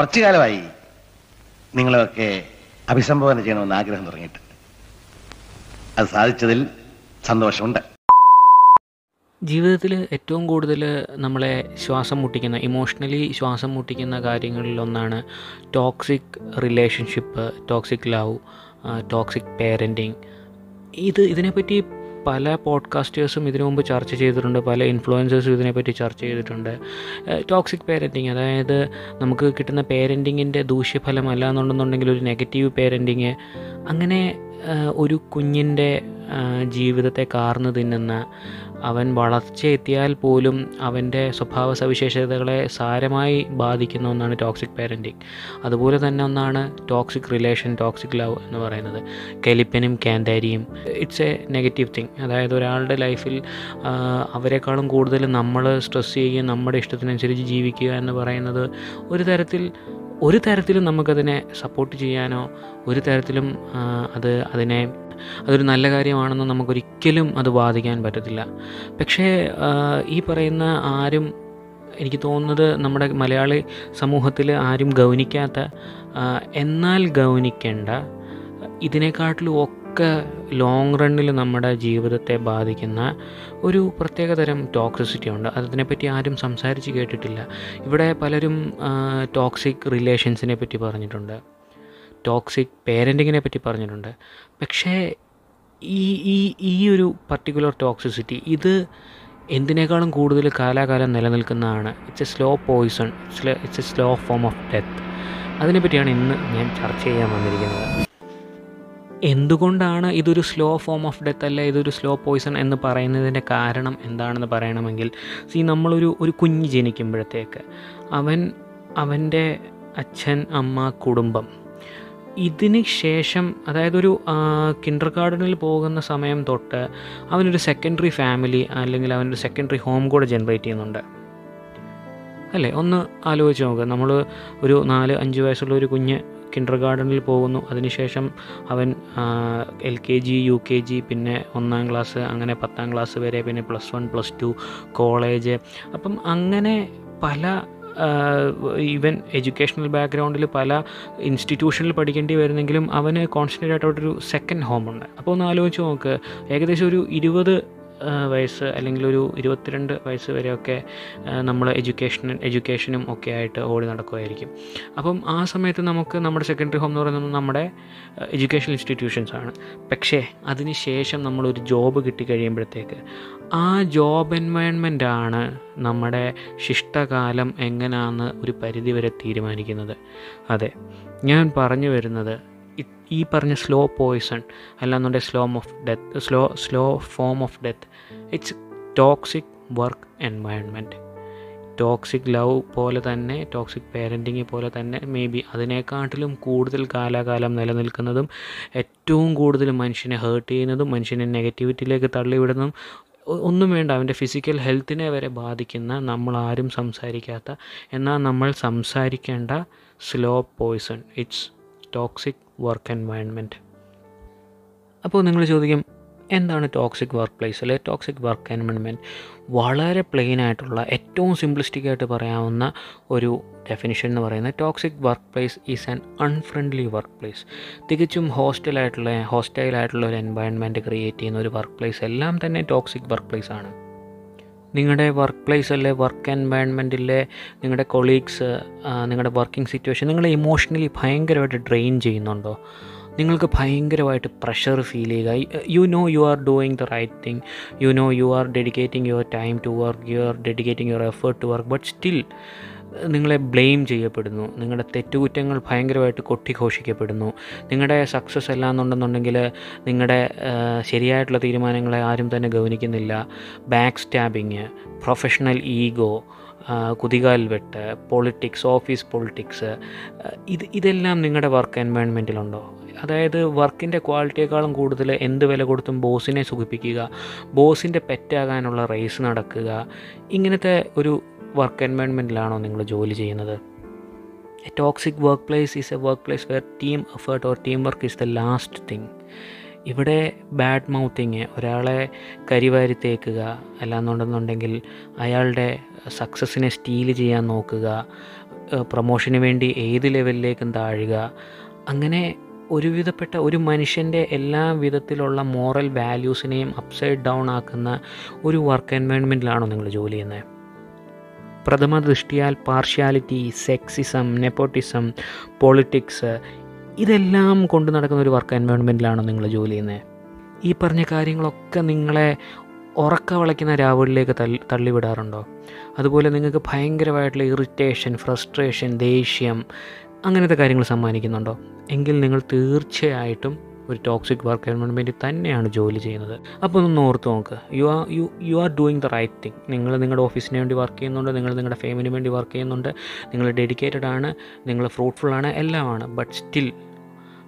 കുറച്ചു കാലമായി നിങ്ങളൊക്കെ അഭിസംബോധന ചെയ്യണമെന്ന് ആഗ്രഹം തുടങ്ങിയിട്ട് അത് സാധിച്ചതിൽ സന്തോഷമുണ്ട്. ജീവിതത്തിൽ ഏറ്റവും കൂടുതൽ നമ്മളെ ശ്വാസം മുട്ടിക്കുന്ന ഇമോഷണലി ശ്വാസം മുട്ടിക്കുന്ന കാര്യങ്ങളിലൊന്നാണ് toxic relationship toxic love toxic parenting ഇത് ഇതിനെപ്പറ്റി പല പോഡ്കാസ്റ്റേഴ്സും ഇതിനു മുമ്പ് ചർച്ച ചെയ്തിട്ടുണ്ട് പല ഇൻഫ്ലുവൻസേഴ്സും ഇതിനെപ്പറ്റി ചർച്ച ചെയ്തിട്ടുണ്ട്. ടോക്സിക് പേരന്റിങ് അതായത് നമുക്ക് കിട്ടുന്ന പേരന്റിങ്ങിന്റെ ദൂഷ്യഫലമല്ല എന്നുണ്ടെന്നുണ്ടെങ്കിൽ ഒരു നെഗറ്റീവ് പേരന്റിങ് അങ്ങനെ ഒരു കുഞ്ഞിന്റെ ജീവിതത്തെ കാർന്നു തിന്നുന്ന അവൻ വളർച്ചയെത്തിയാൽ പോലും അവന്റെ സ്വഭാവ സവിശേഷതകളെ സാരമായി ബാധിക്കുന്ന ഒന്നാണ് ടോക്സിക് പാരന്റിങ്. അതുപോലെ തന്നെ ഒന്നാണ് ടോക്സിക് റിലേഷൻ ടോക്സിക് ലവ് എന്ന് പറയുന്നത്. കലിപ്പനും കാന്താരിയും ഇറ്റ്സ് എ നെഗറ്റീവ് തിങ്. അതായത് ഒരാളുടെ ലൈഫിൽ അവരെക്കാളും കൂടുതൽ നമ്മൾ സ്ട്രെസ് ചെയ്യുകയും നമ്മുടെ ഇഷ്ടത്തിനനുസരിച്ച് ജീവിക്കുക എന്ന് പറയുന്നത് ഒരു തരത്തിൽ ഒരു തരത്തിലും നമുക്കതിനെ സപ്പോർട്ട് ചെയ്യാനോ ഒരു തരത്തിലും അത് അതിനെ അതൊരു നല്ല കാര്യമാണെന്ന് നമുക്കൊരിക്കലും അത് ബാധിക്കാൻ പറ്റത്തില്ല. പക്ഷേ ഈ പറയുന്ന ആരും എനിക്ക് തോന്നുന്നത് നമ്മുടെ മലയാളി സമൂഹത്തിൽ ആരും ഗൗനിക്കാത്ത എന്നാൽ ഗൗനിക്കേണ്ട ഇതിനെക്കാട്ടിലും ഒക്കെ ലോങ് റണ്ണിൽ നമ്മുടെ ജീവിതത്തെ ബാധിക്കുന്ന ഒരു പ്രത്യേകതരം ടോക്സിസിറ്റി ഉണ്ട്. അതിനെപ്പറ്റി ആരും സംസാരിച്ച് കേട്ടിട്ടില്ല. ഇവിടെ പലരും ടോക്സിക് റിലേഷൻസിനെ പറ്റി പറഞ്ഞിട്ടുണ്ട്. ടോക്സിക് പേരന്റിങ്ങിനെ പറ്റി പറഞ്ഞിട്ടുണ്ട്. പക്ഷേ ഈ ഈ ഈ ഒരു പർട്ടിക്കുലർ ടോക്സിസിറ്റി ഇത് എന്തിനേക്കാളും കൂടുതൽ കാലാകാലം നിലനിൽക്കുന്നതാണ്. It's a slow poison it's a slow form of death അതിനെപ്പറ്റിയാണ് ഇന്ന് ഞാൻ ചർച്ച ചെയ്യാൻ വന്നിരിക്കുന്നത്. എന്തുകൊണ്ടാണ് ഇതൊരു സ്ലോ ഫോം ഓഫ് ഡെത്ത് അല്ല? ഇതൊരു സ്ലോ പോയിസൺ എന്ന് പറയുന്നതിന്റെ കാരണം എന്താണെന്ന് പറയണമെങ്കിൽ സി നമ്മളൊരു ഒരു കുഞ്ഞ് ജനിക്കുമ്പോഴത്തേക്ക് അവൻ അവന്റെ അച്ഛൻ അമ്മ കുടുംബം ഇതിന് ശേഷം അതായത് ഒരു കിൻഡർ ഗാർഡനിൽ പോകുന്ന സമയം തൊട്ട് അവനൊരു സെക്കൻഡറി ഫാമിലി അല്ലെങ്കിൽ അവനൊരു സെക്കൻഡറി ഹോം കൂടെ ജനറേറ്റ് ചെയ്യുന്നുണ്ട് അല്ലേ? ഒന്ന് ആലോചിച്ച് നോക്കുക നമ്മൾ ഒരു നാല് അഞ്ച് വയസ്സുള്ള ഒരു കുഞ്ഞ് കിൻഡർ ഗാർഡനിൽ പോകുന്നു. അതിനുശേഷം അവൻ L K G U K G പിന്നെ ഒന്നാം ക്ലാസ് അങ്ങനെ പത്താം ക്ലാസ് വരെ പിന്നെ plus one plus two college അപ്പം അങ്ങനെ പല ഈവൻ എഡ്യൂക്കേഷണൽ ബാക്ക്ഗ്രൗണ്ടിൽ പല ഇൻസ്റ്റിറ്റ്യൂഷനിൽ പഠിക്കേണ്ടി വരുന്നെങ്കിലും അവന് കോൺസെൻട്രേറ്റ് ആയിട്ടൊരു സെക്കൻഡ് ഹോമുണ്ട് അപ്പോൾ ഒന്ന് ആലോചിച്ച് നോക്ക്. ഏകദേശം ഒരു ഇരുപത് വയസ്സ് അല്ലെങ്കിൽ ഒരു ഇരുപത്തിരണ്ട് വയസ്സ് വരെയൊക്കെ നമ്മൾ എഡ്യൂക്കേഷൻ എഡ്യൂക്കേഷനും ഒക്കെ ആയിട്ട് ഓടി നടക്കുമായിരിക്കും അപ്പം ആ സമയത്ത് നമുക്ക് നമ്മുടെ സെക്കൻഡറി ഹോം എന്ന് പറയുന്നത് നമ്മുടെ എഡ്യൂക്കേഷൻ ഇൻസ്റ്റിറ്റ്യൂഷൻസ് ആണ്. പക്ഷേ അതിന് ശേഷം നമ്മളൊരു ജോബ് കിട്ടിക്കഴിയുമ്പോഴത്തേക്ക് ആ ജോബ് എൻവയൺമെന്റ് ആണ് നമ്മുടെ ശിഷ്ടകാലം എങ്ങനെയാണെന്ന് ഒരു പരിധിവരെ തീരുമാനിക്കുന്നത്. അതെ ഞാൻ പറഞ്ഞു വരുന്നത് ഈ പറഞ്ഞ സ്ലോ പോയിസൺ അല്ലാന്നുണ്ടെങ്കിൽ slow of death slow slow form of death it's toxic work environment toxic love പോലെ തന്നെ ടോക്സിക് പേരന്റിങ് പോലെ തന്നെ മേ ബി അതിനേക്കാട്ടിലും കൂടുതൽ കാലാകാലം നിലനിൽക്കുന്നതും ഏറ്റവും കൂടുതൽ മനുഷ്യനെ ഹേർട്ട് ചെയ്യുന്നതും മനുഷ്യനെ നെഗറ്റിവിറ്റിയിലേക്ക് തള്ളിവിടുന്നതും ഒന്നും വേണ്ട. അവന്റെ ഫിസിക്കൽ ഹെൽത്തിനെ വരെ ബാധിക്കുന്ന നമ്മൾ ആരും സംസാരിക്കാത്ത എന്നാൽ നമ്മൾ സംസാരിക്കേണ്ട slow poison it's toxic work environment അപ്പോൾ നിങ്ങൾ ചോദിക്കും എന്താണ് ടോക്സിക് വർക്ക് പ്ലേസ് അല്ലെ? ടോക്സിക് വർക്ക് എൻവയൺമെന്റ് വളരെ പ്ലെയിൻ ആയിട്ടുള്ള ഏറ്റവും സിംപ്ലിസ്റ്റിക് ആയിട്ട് പറയാവുന്ന ഒരു ഡെഫിനിഷൻ എന്ന് പറയുന്നത് toxic workplace is an unfriendly workplace തികച്ചും ഹോസ്റ്റലായിട്ടുള്ള ഹോസ്റ്റൈലായിട്ടുള്ള ഒരു എൻവയൺമെന്റ് ക്രിയേറ്റ് ചെയ്യുന്ന ഒരു വർക്ക് പ്ലേസ് എല്ലാം തന്നെ ടോക്സിക് വർക്ക് പ്ലേസ് ആണ്. നിങ്ങളുടെ വർക്ക് പ്ലേസ് അല്ലെ വർക്ക് എൻവയൺമെന്റിലെ നിങ്ങളുടെ കൊളീഗ്സ് നിങ്ങളുടെ വർക്കിംഗ് സിറ്റുവേഷൻ നിങ്ങളെ ഇമോഷണലി ഭയങ്കരമായിട്ട് ഡ്രെയിൻ ചെയ്യുന്നുണ്ടോ? നിങ്ങൾക്ക് ഭയങ്കരമായിട്ട് പ്രഷർ ഫീൽ ചെയ്യുക. You know you are doing the right thing you know you are dedicating your time to work you are dedicating your effort to work but still നിങ്ങളെ blame ചെയ്യപ്പെടുന്നു. നിങ്ങളുടെ തെറ്റുകുറ്റങ്ങൾ ഭയങ്കരമായിട്ട് കൊട്ടിഘോഷിക്കപ്പെടുന്നു. നിങ്ങളുടെ സക്സസ് എല്ലാം എന്നുണ്ടെന്നുണ്ടെങ്കിൽ നിങ്ങളുടെ ശരിയായിട്ടുള്ള തീരുമാനങ്ങളെ ആരും തന്നെ ഗൗനിക്കുന്നില്ല. ബാക്ക് സ്റ്റാബിങ് പ്രൊഫഷണൽ ഈഗോ കുതികാൽ വെട്ട് പൊളിറ്റിക്സ് ഓഫീസ് പൊളിറ്റിക്സ് ഇത് ഇതെല്ലാം നിങ്ങളുടെ വർക്ക് എൻവയൺമെന്റിലുണ്ടോ അതായത് വർക്കിന്റെ ക്വാളിറ്റിയേക്കാളും കൂടുതൽ എന്ത് വില കൊടുത്തും ബോസിനെ സുഖിപ്പിക്കുക ബോസിന്റെ പെറ്റാകാനുള്ള റേസ് നടക്കുക ഇങ്ങനത്തെ ഒരു വർക്ക് എൻവയൺമെന്റിലാണോ നിങ്ങൾ ജോലി ചെയ്യുന്നത്? A toxic workplace is a workplace where team effort or teamwork is the last thing ഇവിടെ ബാഡ് മൗത്തിങ് ഒരാളെ കരിവാരി തേക്കുക അല്ലാന്നുണ്ടെന്നുണ്ടെങ്കിൽ അയാളുടെ സക്സസ്സിനെ സ്റ്റീൽ ചെയ്യാൻ നോക്കുക പ്രൊമോഷന് വേണ്ടി ഏത് ലെവലിലേക്കും താഴുക അങ്ങനെ ഒരുവിധപ്പെട്ട ഒരു മനുഷ്യന്റെ എല്ലാ വിധത്തിലുള്ള മോറൽ വാല്യൂസിനെയും അപ്സൈഡ് ഡൗൺ ആക്കുന്ന ഒരു വർക്ക് എൻവയൺമെന്റിലാണോ നിങ്ങൾ ജോലി ചെയ്യുന്നത്? പ്രഥമ ദൃഷ്ടിയാൽ പാർഷ്യാലിറ്റി സെക്സിസം നെപ്പോട്ടിസം പൊളിറ്റിക്സ് ഇതെല്ലാം കൊണ്ടു നടക്കുന്ന ഒരു വർക്ക് എൻവയോൺമെന്റിലാണോ നിങ്ങൾ ജോലി ചെയ്യുന്നത്? ഈ പറഞ്ഞ കാര്യങ്ങളൊക്കെ നിങ്ങളെ ഉറക്ക വളയ്ക്കുന്ന രാവിലേക്ക് തള്ളി തള്ളിവിടാറുണ്ടോ? അതുപോലെ നിങ്ങൾക്ക് ഭയങ്കരമായിട്ടുള്ള ഇറിറ്റേഷൻ ഫ്രസ്ട്രേഷൻ ദേഷ്യം അങ്ങനത്തെ കാര്യങ്ങൾ സമ്മാനിക്കുന്നുണ്ടോ? എങ്കിൽ നിങ്ങൾ തീർച്ചയായിട്ടും ഒരു ടോക്സിക് വർക്ക് എൻവയോൺമെന്റിൽ തന്നെയാണ് ജോലി ചെയ്യുന്നത്. അപ്പോൾ ഒന്ന് ഓർത്ത് നോക്ക്. You are you you are doing the right thing നിങ്ങൾ നിങ്ങളുടെ ഓഫീസിന് വേണ്ടി വർക്ക് ചെയ്യുന്നുണ്ട് നിങ്ങൾ നിങ്ങളുടെ ഫാമിലിന് വേണ്ടി വർക്ക് ചെയ്യുന്നുണ്ട് നിങ്ങൾ ഡെഡിക്കേറ്റഡ് ആണ് നിങ്ങൾ ഫ്രൂട്ട്ഫുൾ ആണ് എല്ലാമാണ്. But still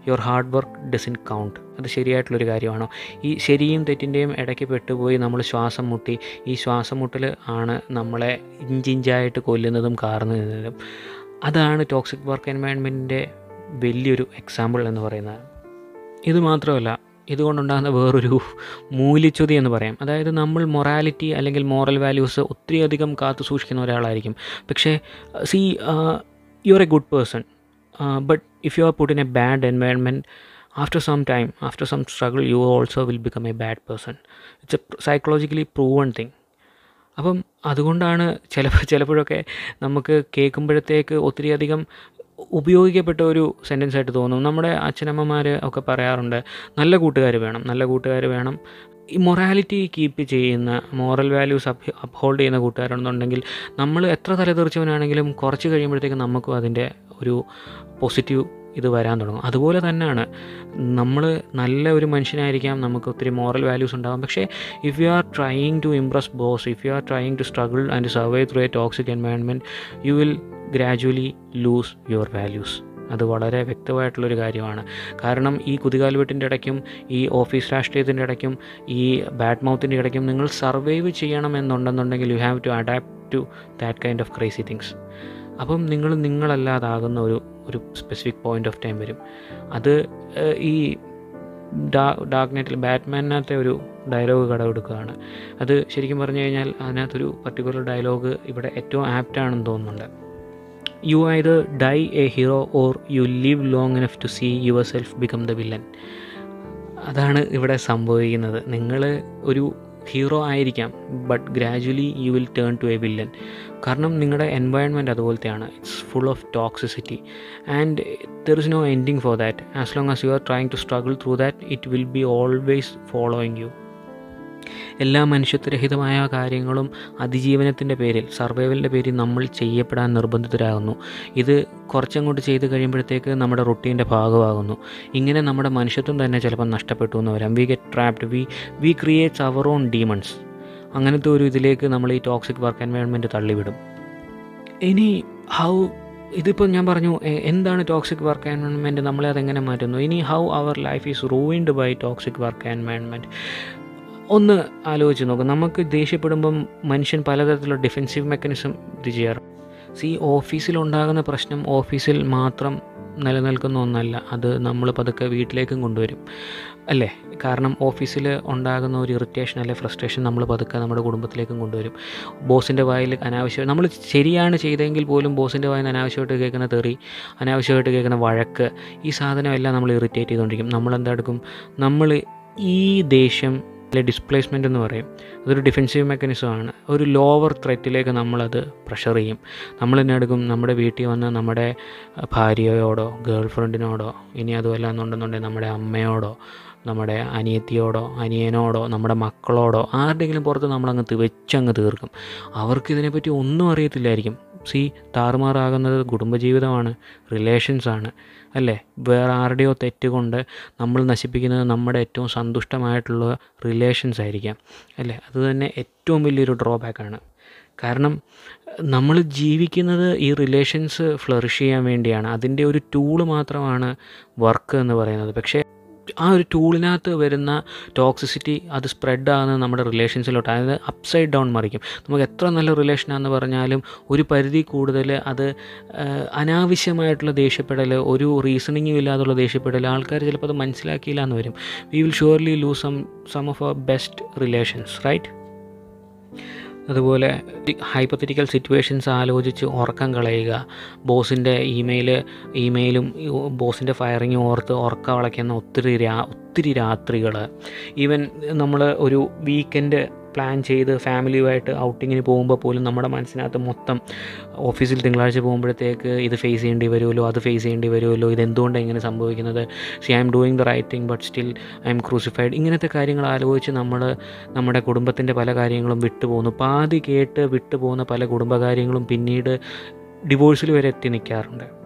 your hard work doesn't count അത് ശരിയായിട്ടുള്ളൊരു കാര്യമാണോ? ഈ ശരിയും തെറ്റിന്റെയും ഇടയ്ക്ക് പെട്ടുപോയി നമ്മൾ ശ്വാസം മുട്ടി. ഈ ശ്വാസം മുട്ടൽ ആണ് നമ്മളെ ഇഞ്ചിഞ്ചായിട്ട് കൊല്ലുന്നതും കാർന്നു നിന്നതും. അതാണ് ടോക്സിക് വർക്ക് എൻവയൺമെന്റിന്റെ വലിയൊരു എക്സാമ്പിൾ എന്ന് പറയുന്നത്. ഇത് മാത്രമല്ല ഇതുകൊണ്ടുണ്ടാകുന്ന വേറൊരു മൂല്യച്യുതി എന്ന് പറയാം. അതായത് നമ്മൾ മൊറാലിറ്റി അല്ലെങ്കിൽ മോറൽ വാല്യൂസ് ഒത്തിരിയധികം കാത്തു സൂക്ഷിക്കുന്ന ഒരാളായിരിക്കും. പക്ഷേ see you are a good person but if you are put in a bad environment after some time after some struggle you also will become a bad person it's a psychologically proven thing അപ്പം അതുകൊണ്ടാണ് ചിലപ്പോൾ ചിലപ്പോഴൊക്കെ നമുക്ക് കേൾക്കുമ്പോഴത്തേക്ക് ഒത്തിരിയധികം ഉപയോഗിക്കപ്പെട്ട ഒരു sentence ആയിട്ട് തോന്നും. നമ്മുടെ അച്ഛനമ്മമാർ ഒക്കെ പറയാറുണ്ട് നല്ല കൂട്ടുകാർ വേണം നല്ല കൂട്ടുകാർ വേണം. ഈ മൊറാലിറ്റി കീപ്പ് ചെയ്യുന്ന മോറൽ വാല്യൂസ് അപ് അപ്ഹോൾഡ് ചെയ്യുന്ന കൂട്ടുകാരുണ്ടെന്നുണ്ടെങ്കിൽ നമ്മൾ എത്ര തലതെറിച്ചവനാണെങ്കിലും കുറച്ച് കഴിയുമ്പോഴത്തേക്കും നമുക്കും അതിന്റെ ഒരു പോസിറ്റീവ് ഇത് വരാൻ തുടങ്ങും. അതുപോലെ തന്നെയാണ് നമ്മൾ നല്ല ഒരു മനുഷ്യനായിരിക്കാം നമുക്ക് ഒത്തിരി മോറൽ വാല്യൂസ് ഉണ്ടാകും പക്ഷേ if you are trying to impress boss if you are trying to struggle and survive through a toxic environment you will gradually lose your values അത് വളരെ വ്യക്തമായിട്ടുള്ളൊരു കാര്യമാണ്. കാരണം ഈ കുതികാൽവെട്ടിന്റെ ഇടയ്ക്കും ഈ ഓഫീസ് രാഷ്ട്രീയത്തിന്റെ ഇടയ്ക്കും ഈ ബാഡ് മൗത്തിന്റെ ഇടയ്ക്കും നിങ്ങൾ survive ചെയ്യണമെന്നുണ്ടെന്നുണ്ടെങ്കിൽ you have to adapt to that kind of crazy things അപ്പം നിങ്ങൾ നിങ്ങളല്ലാതാകുന്ന ഒരു ഒരു സ്പെസിഫിക് പോയിന്റ് ഓഫ് ടൈം വരും. അത് ഈ ഡാ ഡാർക്ക് നൈറ്റിൽ ബാറ്റ്മാനകത്തെ ഒരു ഡയലോഗ് കടമെടുക്കുകയാണ് അത് ശരിക്കും പറഞ്ഞു കഴിഞ്ഞാൽ അതിനകത്തൊരു പർട്ടിക്കുലർ ഡയലോഗ് ഇവിടെ ഏറ്റവും ആപ്റ്റ് ആണെന്ന് തോന്നുന്നുണ്ട്. You either die a hero or you live long enough to see yourself become the villain അതാണ് ഇവിടെ സംഭവിക്കുന്നത്. നിങ്ങൾ ഒരു ഹീറോ ആയിരിക്കാം but gradually you will turn to a villain കാരണം നിങ്ങളുടെ environment അതുപോലത്തെയാണ്. It's full of toxicity and there is no ending for that as long as you are trying to struggle through that it will be always following you എല്ലാ മനുഷ്യത്വരഹിതമായ കാര്യങ്ങളും അതിജീവനത്തിന്റെ പേരിൽ സർവൈവലിന്റെ പേരിൽ നമ്മൾ ചെയ്യപ്പെടാൻ നിർബന്ധിതരാകുന്നു. ഇത് കുറച്ചങ്ങോട്ട് ചെയ്ത് കഴിയുമ്പോഴത്തേക്ക് നമ്മുടെ റൊട്ടീന്റെ ഭാഗമാകുന്നു. ഇങ്ങനെ നമ്മുടെ മനുഷ്യത്വം തന്നെ ചിലപ്പോൾ നഷ്ടപ്പെട്ടു എന്ന് വരാം. We get trapped we we creates our own demons അങ്ങനത്തെ ഒരു ഇതിലേക്ക് നമ്മൾ ഈ ടോക്സിക് വർക്ക് എൻവയോൺമെന്റ് തള്ളിവിടും. ഇനി ഹൗ ഇതിപ്പോൾ ഞാൻ പറഞ്ഞു എന്താണ് ടോക്സിക് വർക്ക് എൻവയോൺമെന്റ് നമ്മളെ അതെങ്ങനെ മാറ്റുന്നു? ഇനി how our life is ruined by toxic work environment ഒന്ന് ആലോചിച്ച് നോക്കും. നമുക്ക് ദേഷ്യപ്പെടുമ്പം മനുഷ്യൻ പലതരത്തിലുള്ള ഡിഫെൻസീവ് മെക്കാനിസം ഇത് ചെയ്യാറ് സി ഓഫീസിലുണ്ടാകുന്ന പ്രശ്നം ഓഫീസിൽ മാത്രം നിലനിൽക്കുന്ന ഒന്നല്ല. അത് നമ്മൾ പതുക്കെ വീട്ടിലേക്കും കൊണ്ടുവരും. അല്ലേ? കാരണം ഓഫീസിൽ ഉണ്ടാകുന്ന ഒരു ഇറിറ്റേഷൻ അല്ലെ ഫ്രസ്ട്രേഷൻ നമ്മൾ പതുക്കെ നമ്മുടെ കുടുംബത്തിലേക്കും കൊണ്ടുവരും. ബോസിന്റെ വായിൽ അനാവശ്യം നമ്മൾ ശരിയാണ് ചെയ്തെങ്കിൽ പോലും ബോസിന്റെ വായിൽ നിന്ന് അനാവശ്യമായിട്ട് കേൾക്കുന്ന തെറി അനാവശ്യമായിട്ട് കേൾക്കുന്ന വഴക്ക് ഈ സാധനമെല്ലാം നമ്മൾ ഇറിറ്റേറ്റ് ചെയ്തുകൊണ്ടിരിക്കും. നമ്മൾ എടുക്കും? നമ്മൾ ഈ ദേഷ്യം അല്ലെ ഡിസ്പ്ലേസ്മെന്റ് എന്ന് പറയും. അതൊരു ഡിഫെൻസീവ് മെക്കാനിസമാണ് ഒരു ലോവർ ത്രെറ്റിലേക്ക് നമ്മളത് പ്രഷർ ചെയ്യും. നമ്മൾ തന്നെ എടുക്കും? നമ്മുടെ വീട്ടിൽ വന്ന് നമ്മുടെ ഭാര്യയോടോ ഗേൾ ഫ്രണ്ടിനോടോ ഇനി അതുമല്ല എന്നുണ്ടെന്നുണ്ടെങ്കിൽ നമ്മുടെ അമ്മയോടോ നമ്മുടെ അനിയത്തിയോടോ അനിയനോടോ നമ്മുടെ മക്കളോടോ ആരുടെയെങ്കിലും പുറത്ത് നമ്മളങ്ങ് വെച്ചങ്ങ് തീർക്കും. അവർക്കിതിനെപ്പറ്റി ഒന്നും അറിയത്തില്ലായിരിക്കും. സി താറുമാറാകുന്നത് കുടുംബജീവിതമാണ് റിലേഷൻസാണ് അല്ലേ? വേറെ ആരുടെയോ തെറ്റുകൊണ്ട് നമ്മൾ നശിപ്പിക്കുന്നത് നമ്മുടെ ഏറ്റവും സന്തുഷ്ടമായിട്ടുള്ള റിലേഷൻസ് ആയിരിക്കാം. അല്ലേ? അത് തന്നെ ഏറ്റവും വലിയൊരു ഡ്രോബാക്കാണ് കാരണം നമ്മൾ ജീവിക്കുന്നത് ഈ റിലേഷൻസ് ഫ്ലറിഷ് ചെയ്യാൻ വേണ്ടിയാണ്. അതിന്റെ ഒരു ടൂൾ മാത്രമാണ് വർക്ക് എന്ന് പറയുന്നത്. പക്ഷേ ആ ഒരു ടൂളിനകത്ത് വരുന്ന ടോക്സിസിറ്റി അത് സ്പ്രെഡ് ആകുന്നത് നമ്മുടെ റിലേഷൻസിലോട്ട് അതായത് അപ്സൈഡ് ഡൗൺ മറിക്കും. നമുക്ക് എത്ര നല്ല റിലേഷനാണെന്ന് പറഞ്ഞാലും ഒരു പരിധി കൂടുതൽ അത് അനാവശ്യമായിട്ടുള്ള ദേഷ്യപ്പെടൽ ഒരു റീസണിങ്ങും ഇല്ലാതുള്ള ദേഷ്യപ്പെടൽ ആൾക്കാർ ചിലപ്പോൾ അത് മനസ്സിലാക്കിയില്ല എന്ന് വരും. We will surely lose some some of our best relations right അതുപോലെ ഹൈപ്പത്തറ്റിക്കൽ സിറ്റുവേഷൻസ് ആലോചിച്ച് ഉറക്കം കളയുക. ബോസിന്റെ ഇമെയിൽ ഇമെയിലും ബോസിന്റെ ഫയറിങ്ങും ഓർത്ത് ഉറക്കം വളയ്ക്കുന്ന ഒത്തിരി രാ ഒത്തിരി രാത്രികൾ ഈവൻ നമ്മൾ ഒരു വീക്കെൻഡ് പ്ലാൻ ചെയ്ത് ഫാമിലിയുമായിട്ട് ഔട്ടിങ്ങിന് പോകുമ്പോൾ പോലും നമ്മുടെ മനസ്സിനകത്ത് മൊത്തം ഓഫീസിൽ തിങ്കളാഴ്ച പോകുമ്പോഴത്തേക്ക് ഇത് ഫേസ് ചെയ്യേണ്ടി വരുമല്ലോ അത് ഫേസ് ചെയ്യേണ്ടി വരുമല്ലോ ഇതെന്തുകൊണ്ടാണ് ഇങ്ങനെ സംഭവിക്കുന്നത്? See I'm doing the right thing but still I'm crucified ഇങ്ങനത്തെ കാര്യങ്ങൾ ആലോചിച്ച് നമ്മൾ നമ്മുടെ കുടുംബത്തിന്റെ പല കാര്യങ്ങളും വിട്ടുപോകുന്നു പാതി കേട്ട് വിട്ടുപോകുന്ന പല കുടുംബകാര്യങ്ങളും പിന്നീട് ഡിവോഴ്സിൽ വരെ എത്തി നിൽക്കാറുണ്ട്.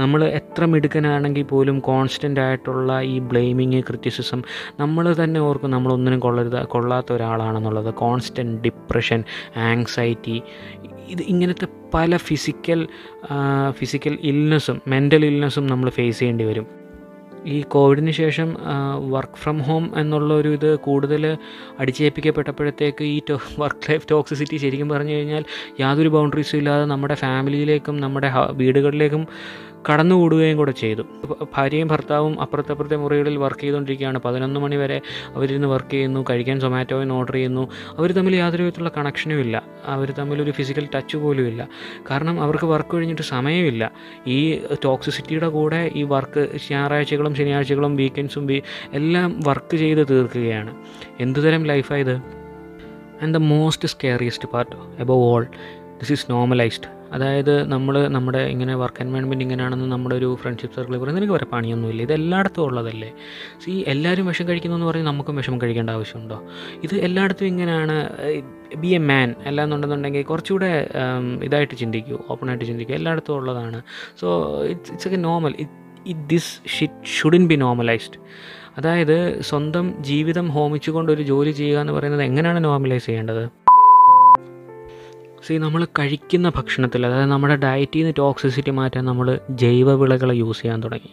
നമ്മൾ എത്ര മിടുക്കനാണെങ്കിൽ പോലും കോൺസ്റ്റന്റ് ആയിട്ടുള്ള ഈ ബ്ലെയിമിങ് ക്രിറ്റിസിസം നമ്മൾ തന്നെ ഓർക്കും നമ്മളൊന്നിനും കൊള്ളരുത് കൊള്ളാത്ത ഒരാളാണെന്നുള്ളത്. കോൺസ്റ്റന്റ് ഡിപ്രഷൻ ആങ്സൈറ്റി ഇത് ഇങ്ങനത്തെ പല ഫിസിക്കൽ ഫിസിക്കൽ ഇൽനെസ്സും മെന്റൽ ഇൽനെസ്സും നമ്മൾ ഫേസ് ചെയ്യേണ്ടി വരും. ഈ കോവിഡിന് ശേഷം വർക്ക് ഫ്രം ഹോം എന്നുള്ള ഒരു ഇത് കൂടുതൽ അടിച്ചേൽപ്പിക്കപ്പെട്ടപ്പോഴത്തേക്ക് ഈ വർക്ക് ലൈഫ് ടോക്സിസിറ്റി ശരിക്കും പറഞ്ഞു കഴിഞ്ഞാൽ യാതൊരു ബൗണ്ടറീസും ഇല്ലാതെ നമ്മുടെ ഫാമിലിയിലേക്കും നമ്മുടെ വീടുകളിലേക്കും കടന്നുകൂടുകയും കൂടെ ചെയ്തു. ഭാര്യയും ഭർത്താവും അപ്പുറത്തപ്പുറത്തെ മുറികളിൽ വർക്ക് ചെയ്തുകൊണ്ടിരിക്കുകയാണ്. പതിനൊന്ന് മണി വരെ അവരിന്ന് വർക്ക് ചെയ്യുന്നു കഴിക്കാൻ സൊമാറ്റോയിൽ ഓർഡർ ചെയ്യുന്നു. അവർ തമ്മിൽ യാതൊരു വിധത്തിലുള്ള കണക്ഷനും ഇല്ല. അവർ തമ്മിലൊരു ഫിസിക്കൽ ടച്ച് പോലും ഇല്ല. കാരണം അവർക്ക് വർക്ക് കഴിഞ്ഞിട്ട് സമയമില്ല ഈ ടോക്സിസിറ്റിയുടെ കൂടെ ഈ വർക്ക് ഞായറാഴ്ചകളും ശനിയാഴ്ചകളും വീക്കെൻഡ്സും എല്ലാം വർക്ക് ചെയ്ത് തീർക്കുകയാണ്. എന്തുതരം ലൈഫായത് and the most scariest part above all this is normalized അതായത് നമ്മൾ നമ്മുടെ ഇങ്ങനെ വർക്ക് എൻവയൺമെന്റ് ഇങ്ങനെയാണെന്ന് നമ്മുടെ ഒരു ഫ്രണ്ട്ഷിപ്പ് സർക്കിളിൽ പറയുന്നത് എനിക്ക് വരെ പണിയൊന്നുമില്ല. ഇത് എല്ലായിടത്തും ഉള്ളതല്ലേ? സി എല്ലാവരും വിഷം കഴിക്കുന്നു എന്ന് പറഞ്ഞ് നമുക്കും വിഷം കഴിക്കേണ്ട ആവശ്യമുണ്ടോ? ഇത് എല്ലായിടത്തും ഇങ്ങനെയാണ്. ബി എ മാൻ അല്ലാന്നുണ്ടെന്നുണ്ടെങ്കിൽ കുറച്ചുകൂടെ ഇതായിട്ട് ചിന്തിക്കൂ ഓപ്പണായിട്ട് ചിന്തിക്കൂ. എല്ലായിടത്തും ഉള്ളതാണ്. So it's it's a normal it this shit shouldn't be normalized അതായത് സ്വന്തം ജീവിതം ഹോമിച്ചുകൊണ്ട് ഒരു ജോലി ചെയ്യുക എന്ന് പറയുന്നത് എങ്ങനെയാണ് നോർമലൈസ് ചെയ്യേണ്ടത്? സി നമ്മൾ കഴിക്കുന്ന ഭക്ഷണത്തിൽ അതായത് നമ്മുടെ ഡയറ്റിൽ നിന്ന് ടോക്സിസിറ്റി മാറ്റാൻ നമ്മൾ ജൈവ ജൈവവിളകൾ യൂസ് ചെയ്യാൻ തുടങ്ങി.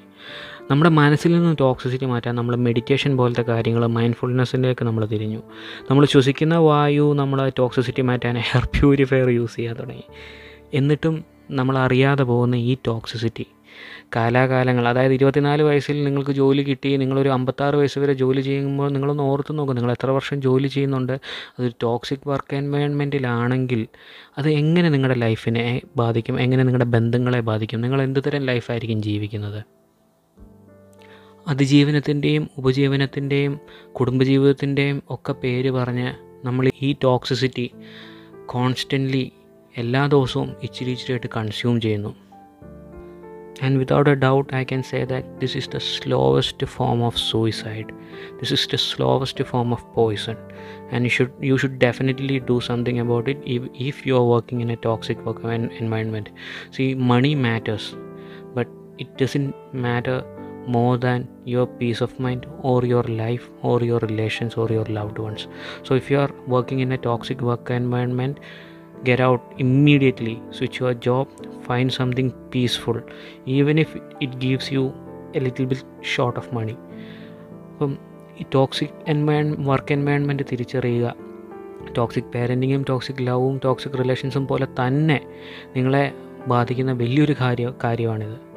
നമ്മുടെ മനസ്സിൽ നിന്ന് ടോക്സിസിറ്റി മാറ്റാൻ നമ്മൾ മെഡിറ്റേഷൻ പോലത്തെ കാര്യങ്ങൾ മൈൻഡ്ഫുൾനെസ്സിലേക്ക് നമ്മൾ തിരിഞ്ഞു. നമ്മൾ ശ്വസിക്കുന്ന വായു നമ്മൾ ടോക്സിസിറ്റി മാറ്റാൻ എയർ പ്യൂരിഫയർ യൂസ് ചെയ്യാൻ തുടങ്ങി. എന്നിട്ടും നമ്മൾ അറിയാതെ പോകുന്ന ഈ ടോക്സിസിറ്റി കാലാകാലങ്ങൾ. അതായത് ഇരുപത്തിനാല് വയസ്സിൽ നിങ്ങൾക്ക് ജോലി കിട്ടി നിങ്ങളൊരു അമ്പത്താറ് വയസ്സ് വരെ ജോലി ചെയ്യുമ്പോൾ നിങ്ങളൊന്ന് ഓർത്ത് നോക്കും നിങ്ങൾ എത്ര വർഷം ജോലി ചെയ്യുന്നുണ്ട് അതൊരു ടോക്സിക് വർക്ക് എൻവയോൺമെന്റിലാണെങ്കിൽ അത് എങ്ങനെ നിങ്ങളുടെ ലൈഫിനെ ബാധിക്കും എങ്ങനെ നിങ്ങളുടെ ബന്ധങ്ങളെ ബാധിക്കും നിങ്ങൾ എന്ത് തരം ലൈഫായിരിക്കും ജീവിക്കുന്നത്? അതിജീവനത്തിന്റെയും ഉപജീവനത്തിന്റെയും കുടുംബജീവിതത്തിന്റെയും ഒക്കെ പേര് പറഞ്ഞ് നമ്മൾ ഈ ടോക്സിസിറ്റി കോൺസ്റ്റന്റ്ലി എല്ലാ ദിവസവും ഇച്ചിരി ഇച്ചിരിയായിട്ട് കൺസ്യൂം ചെയ്യുന്നു. And without a doubt, I can say that this is the slowest form of suicide. This is the slowest form of poison, and you should you should definitely do something about it if, if you are working in a toxic work environment. See, money matters, but it doesn't matter more than your peace of mind or your life or your relations or your loved ones. So, if you are working in a toxic work environment, get out immediately switch your job find something peaceful even if it gives you a little bit short of money അപ്പം ഈ toxic എൻവയൺ work environment തിരിച്ചറിയുക toxic പാരന്റിങ്ങും toxic ലവും toxic റിലേഷൻസും പോലെ തന്നെ നിങ്ങളെ ബാധിക്കുന്ന വലിയൊരു കാര്യ കാര്യമാണിത്